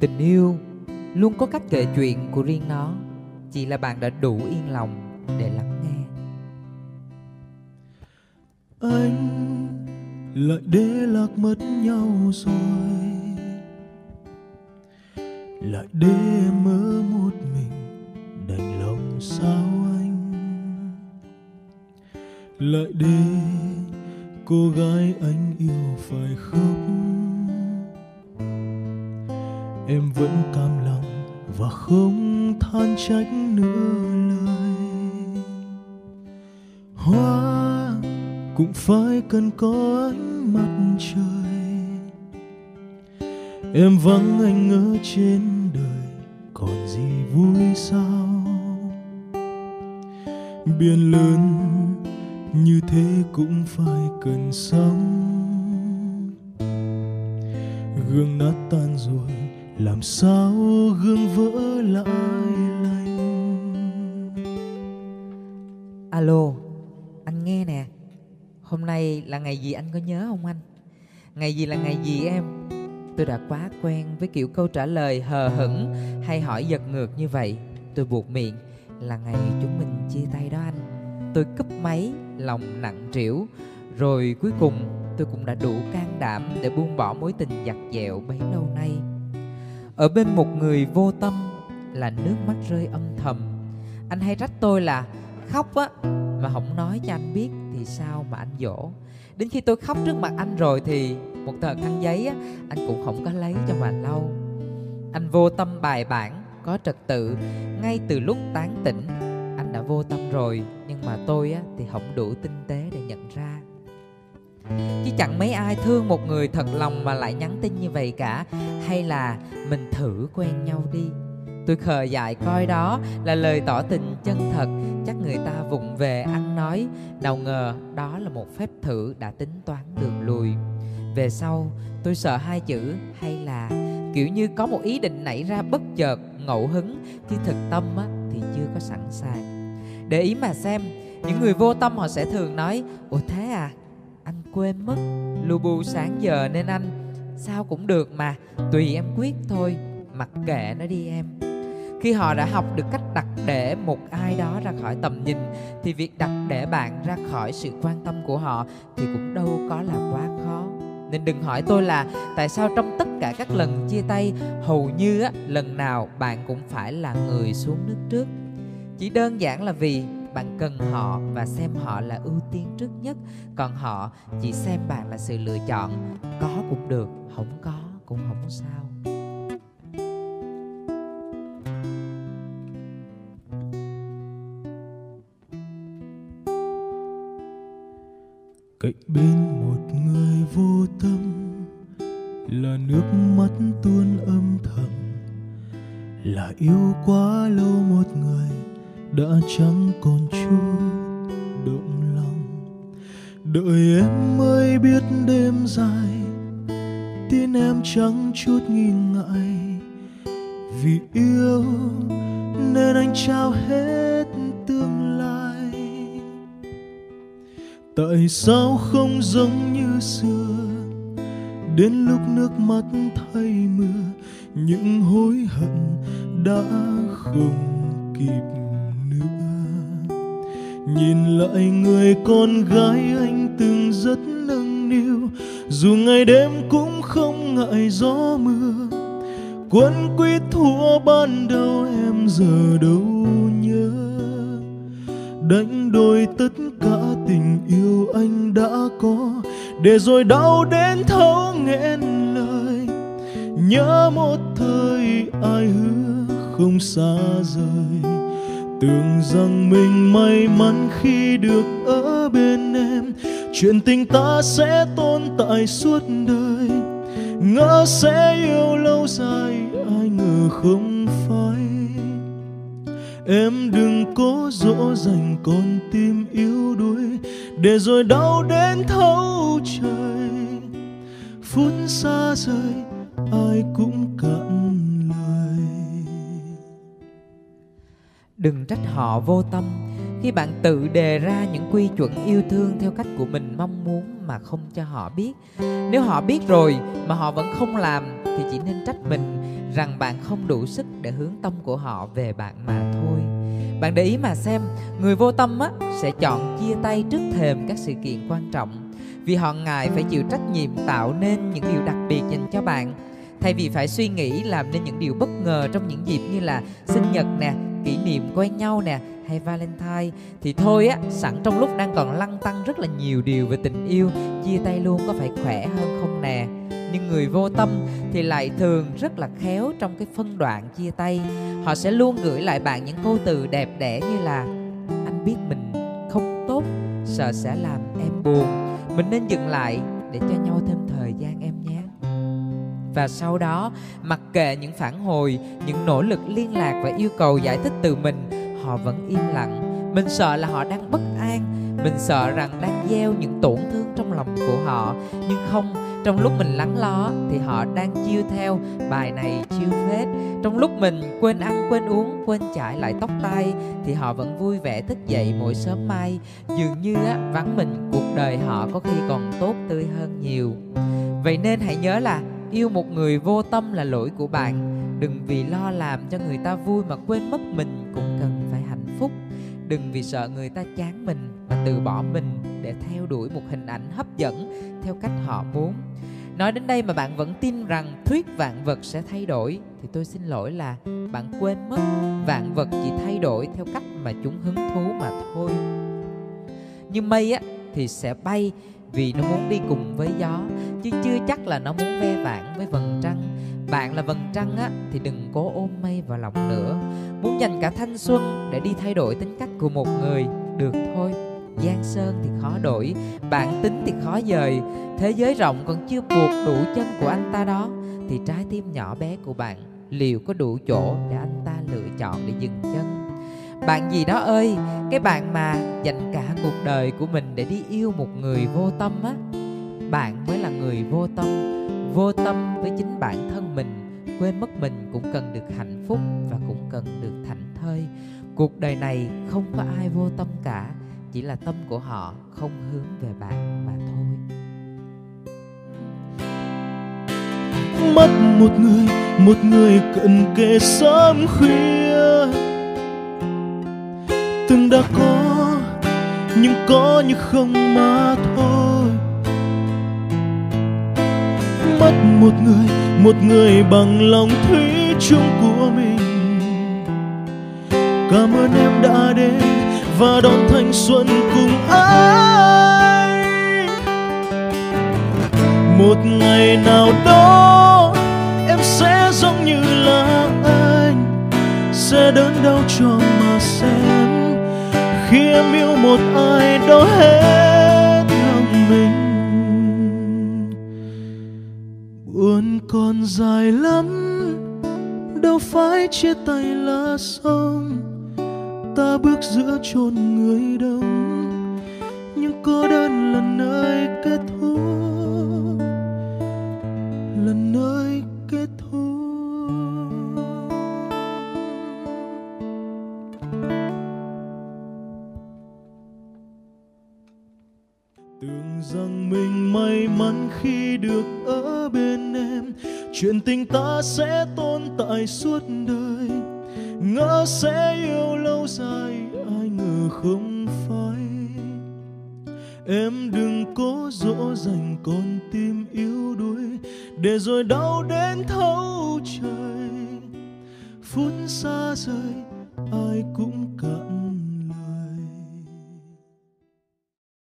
tình yêu luôn có cách kể chuyện của riêng nó. Chỉ là bạn đã đủ yên lòng để lắng nghe. Anh lại để lạc mất nhau rồi. Lại để em mơ một mình đành lòng sao anh? Lại để cô gái anh yêu phải khóc em vẫn cam lòng và không than trách nữa lời. Hoa cũng phải cần có ánh mặt trời. Em vắng anh ở trên đời, còn gì vui sao? Biển lớn như thế cũng phải cần sóng. Gương nát tan rồi làm sao gương vỡ lại lành? Alo, anh nghe nè. Hôm nay là ngày gì anh có nhớ không anh? Ngày gì là ngày gì em? Tôi đã quá quen với kiểu câu trả lời hờ hững hay hỏi giật ngược như vậy. Tôi buộc miệng, là ngày chúng mình chia tay đó anh. Tôi cúp máy, lòng nặng trĩu. Rồi cuối cùng, tôi cũng đã đủ can đảm để buông bỏ mối tình giặt dẹo bấy lâu nay ở bên một người vô tâm là nước mắt rơi âm thầm. Anh hay trách tôi là khóc á, mà không nói cho anh biết thì sao mà anh dỗ. Đến khi tôi khóc trước mặt anh rồi thì một tờ khăn giấy á, anh cũng không có lấy cho mà lâu anh vô tâm bài bản, có trật tự. Ngay từ lúc tán tỉnh, anh đã vô tâm rồi. Nhưng mà tôi á, thì không đủ tinh tế để nhận ra chứ chẳng mấy ai thương một người thật lòng mà lại nhắn tin như vậy cả. Hay là mình thử quen nhau đi. Tôi khờ dại coi đó là lời tỏ tình chân thật. Chắc người ta vụng về ăn nói. Nào ngờ đó là một phép thử đã tính toán đường lùi. Về sau tôi sợ hai chữ hay là kiểu như có một ý định nảy ra bất chợt ngẫu hứng. Chứ thực tâm á, thì chưa có sẵn sàng. Để ý mà xem những người vô tâm họ sẽ thường nói ủa thế à? Quên mất. Lu bu sáng giờ nên anh sao cũng được mà tùy em quyết thôi mặc kệ nó đi em. Khi họ đã học được cách đặt để một ai đó ra khỏi tầm nhìn thì việc đặt để bạn ra khỏi sự quan tâm của họ thì cũng đâu có là quá khó. Nên đừng hỏi tôi là tại sao trong tất cả các lần chia tay hầu như á, lần nào bạn cũng phải là người xuống nước trước. Chỉ đơn giản là vì bạn cần họ và xem họ là ưu tiên trước nhất. Còn họ chỉ xem bạn là sự lựa chọn. Có cũng được, không có cũng không sao. Cạnh bên một người vô tâm là nước mắt tuôn âm thầm, là yêu quá lâu một người đã chẳng còn chút động lòng. Đợi em mới biết đêm dài, tin em chẳng chút nghi ngại. Vì yêu nên anh trao hết tương lai. Tại sao không giống như xưa, đến lúc nước mắt thay mưa, những hối hận đã không kịp nhìn lại người con gái anh từng rất nâng niu, dù ngày đêm cũng không ngại gió mưa. Quân quýt thua ban đầu em giờ đâu nhớ. Đánh đổi tất cả tình yêu anh đã có, để rồi đau đến thấu nghẹn lời. Nhớ một thời ai hứa không xa rời tưởng rằng mình may mắn khi được ở bên em. Chuyện tình ta sẽ tồn tại suốt đời. Ngỡ sẽ yêu lâu dài, ai ngờ không phải em đừng cố dỗ dành con tim yếu đuối, để rồi đau đến thấu trời. Phút xa rời, ai cũng cạn đừng trách họ vô tâm. Khi bạn tự đề ra những quy chuẩn yêu thương theo cách của mình mong muốn mà không cho họ biết. Nếu họ biết rồi mà họ vẫn không làm thì chỉ nên trách mình rằng bạn không đủ sức để hướng tâm của họ về bạn mà thôi. Bạn để ý mà xem, người vô tâm á, sẽ chọn chia tay trước thềm các sự kiện quan trọng. Vì họ ngại phải chịu trách nhiệm tạo nên những điều đặc biệt dành cho bạn. Thay vì phải suy nghĩ làm nên những điều bất ngờ trong những dịp như là sinh nhật nè kỷ niệm quen nhau nè, hay Valentine, thì thôi á, sẵn trong lúc đang còn lăn tăng rất là nhiều điều về tình yêu, chia tay luôn có phải khỏe hơn không nè. Nhưng người vô tâm thì lại thường rất là khéo trong cái phân đoạn chia tay. Họ sẽ luôn gửi lại bạn những câu từ đẹp đẽ như là, anh biết mình không tốt, sợ sẽ làm em buồn. Mình nên dừng lại để cho nhau thêm và sau đó mặc kệ những phản hồi những nỗ lực liên lạc và yêu cầu giải thích từ mình họ vẫn im lặng. Mình sợ là họ đang bất an. Mình sợ rằng đang gieo những tổn thương trong lòng của họ. Nhưng không trong lúc mình lắng lo thì họ đang chiêu theo bài này chiêu phết. Trong lúc mình quên ăn quên uống quên chải lại tóc tai thì họ vẫn vui vẻ thức dậy mỗi sớm mai. Dường như á, vắng mình cuộc đời họ có khi còn tốt tươi hơn nhiều. Vậy nên hãy nhớ là yêu một người vô tâm là lỗi của bạn. Đừng vì lo làm cho người ta vui mà quên mất mình cũng cần phải hạnh phúc. Đừng vì sợ người ta chán mình mà từ bỏ mình để theo đuổi một hình ảnh hấp dẫn theo cách họ muốn. Nói đến đây mà bạn vẫn tin rằng thuyết vạn vật sẽ thay đổi, thì tôi xin lỗi là bạn quên mất vạn vật chỉ thay đổi theo cách mà chúng hứng thú mà thôi. Như mây á, thì sẽ bay vì nó muốn đi cùng với gió, chứ chưa chắc là nó muốn ve vãn với vầng trăng. Bạn là vầng trăng á, thì đừng cố ôm mây vào lòng nữa. Muốn dành cả thanh xuân để đi thay đổi tính cách của một người, được thôi. Giang sơn thì khó đổi bản tính thì khó dời. Thế giới rộng còn chưa buộc đủ chân của anh ta đó, thì trái tim nhỏ bé của bạn liệu có đủ chỗ để anh ta lựa chọn để dừng chân? Bạn gì đó ơi, cái bạn mà dành cả cuộc đời của mình để đi yêu một người vô tâm á. Bạn mới là người vô tâm vô tâm với chính bản thân mình, quên mất mình cũng cần được hạnh phúc và cũng cần được thảnh thơi. Cuộc đời này không có ai vô tâm cả, chỉ là tâm của họ không hướng về bạn mà thôi. Mất một người một người cận kề sớm khuya từng đã có, nhưng có như không mà thôi. Mất một người một người bằng lòng thủy chung của mình. Cảm ơn em đã đến và đón thanh xuân cùng anh. Một ngày nào đó, em sẽ giống như là anh, sẽ đớn đau cho mà xem khi em yêu một ai đó hết lòng mình. Buồn còn dài lắm, đâu phải chia tay là xong. Ta bước giữa chôn người đông, nhưng cô đơn là nơi kết thúc. Tưởng rằng mình may mắn khi được ở bên em. Chuyện tình ta sẽ tồn tại suốt đời. Ngỡ sẽ yêu lâu dài, ai ngờ không phải em đừng cố dỗ dành con tim yếu đuối, để rồi đau đến thấu trời. Phút xa rời, ai cũng cạn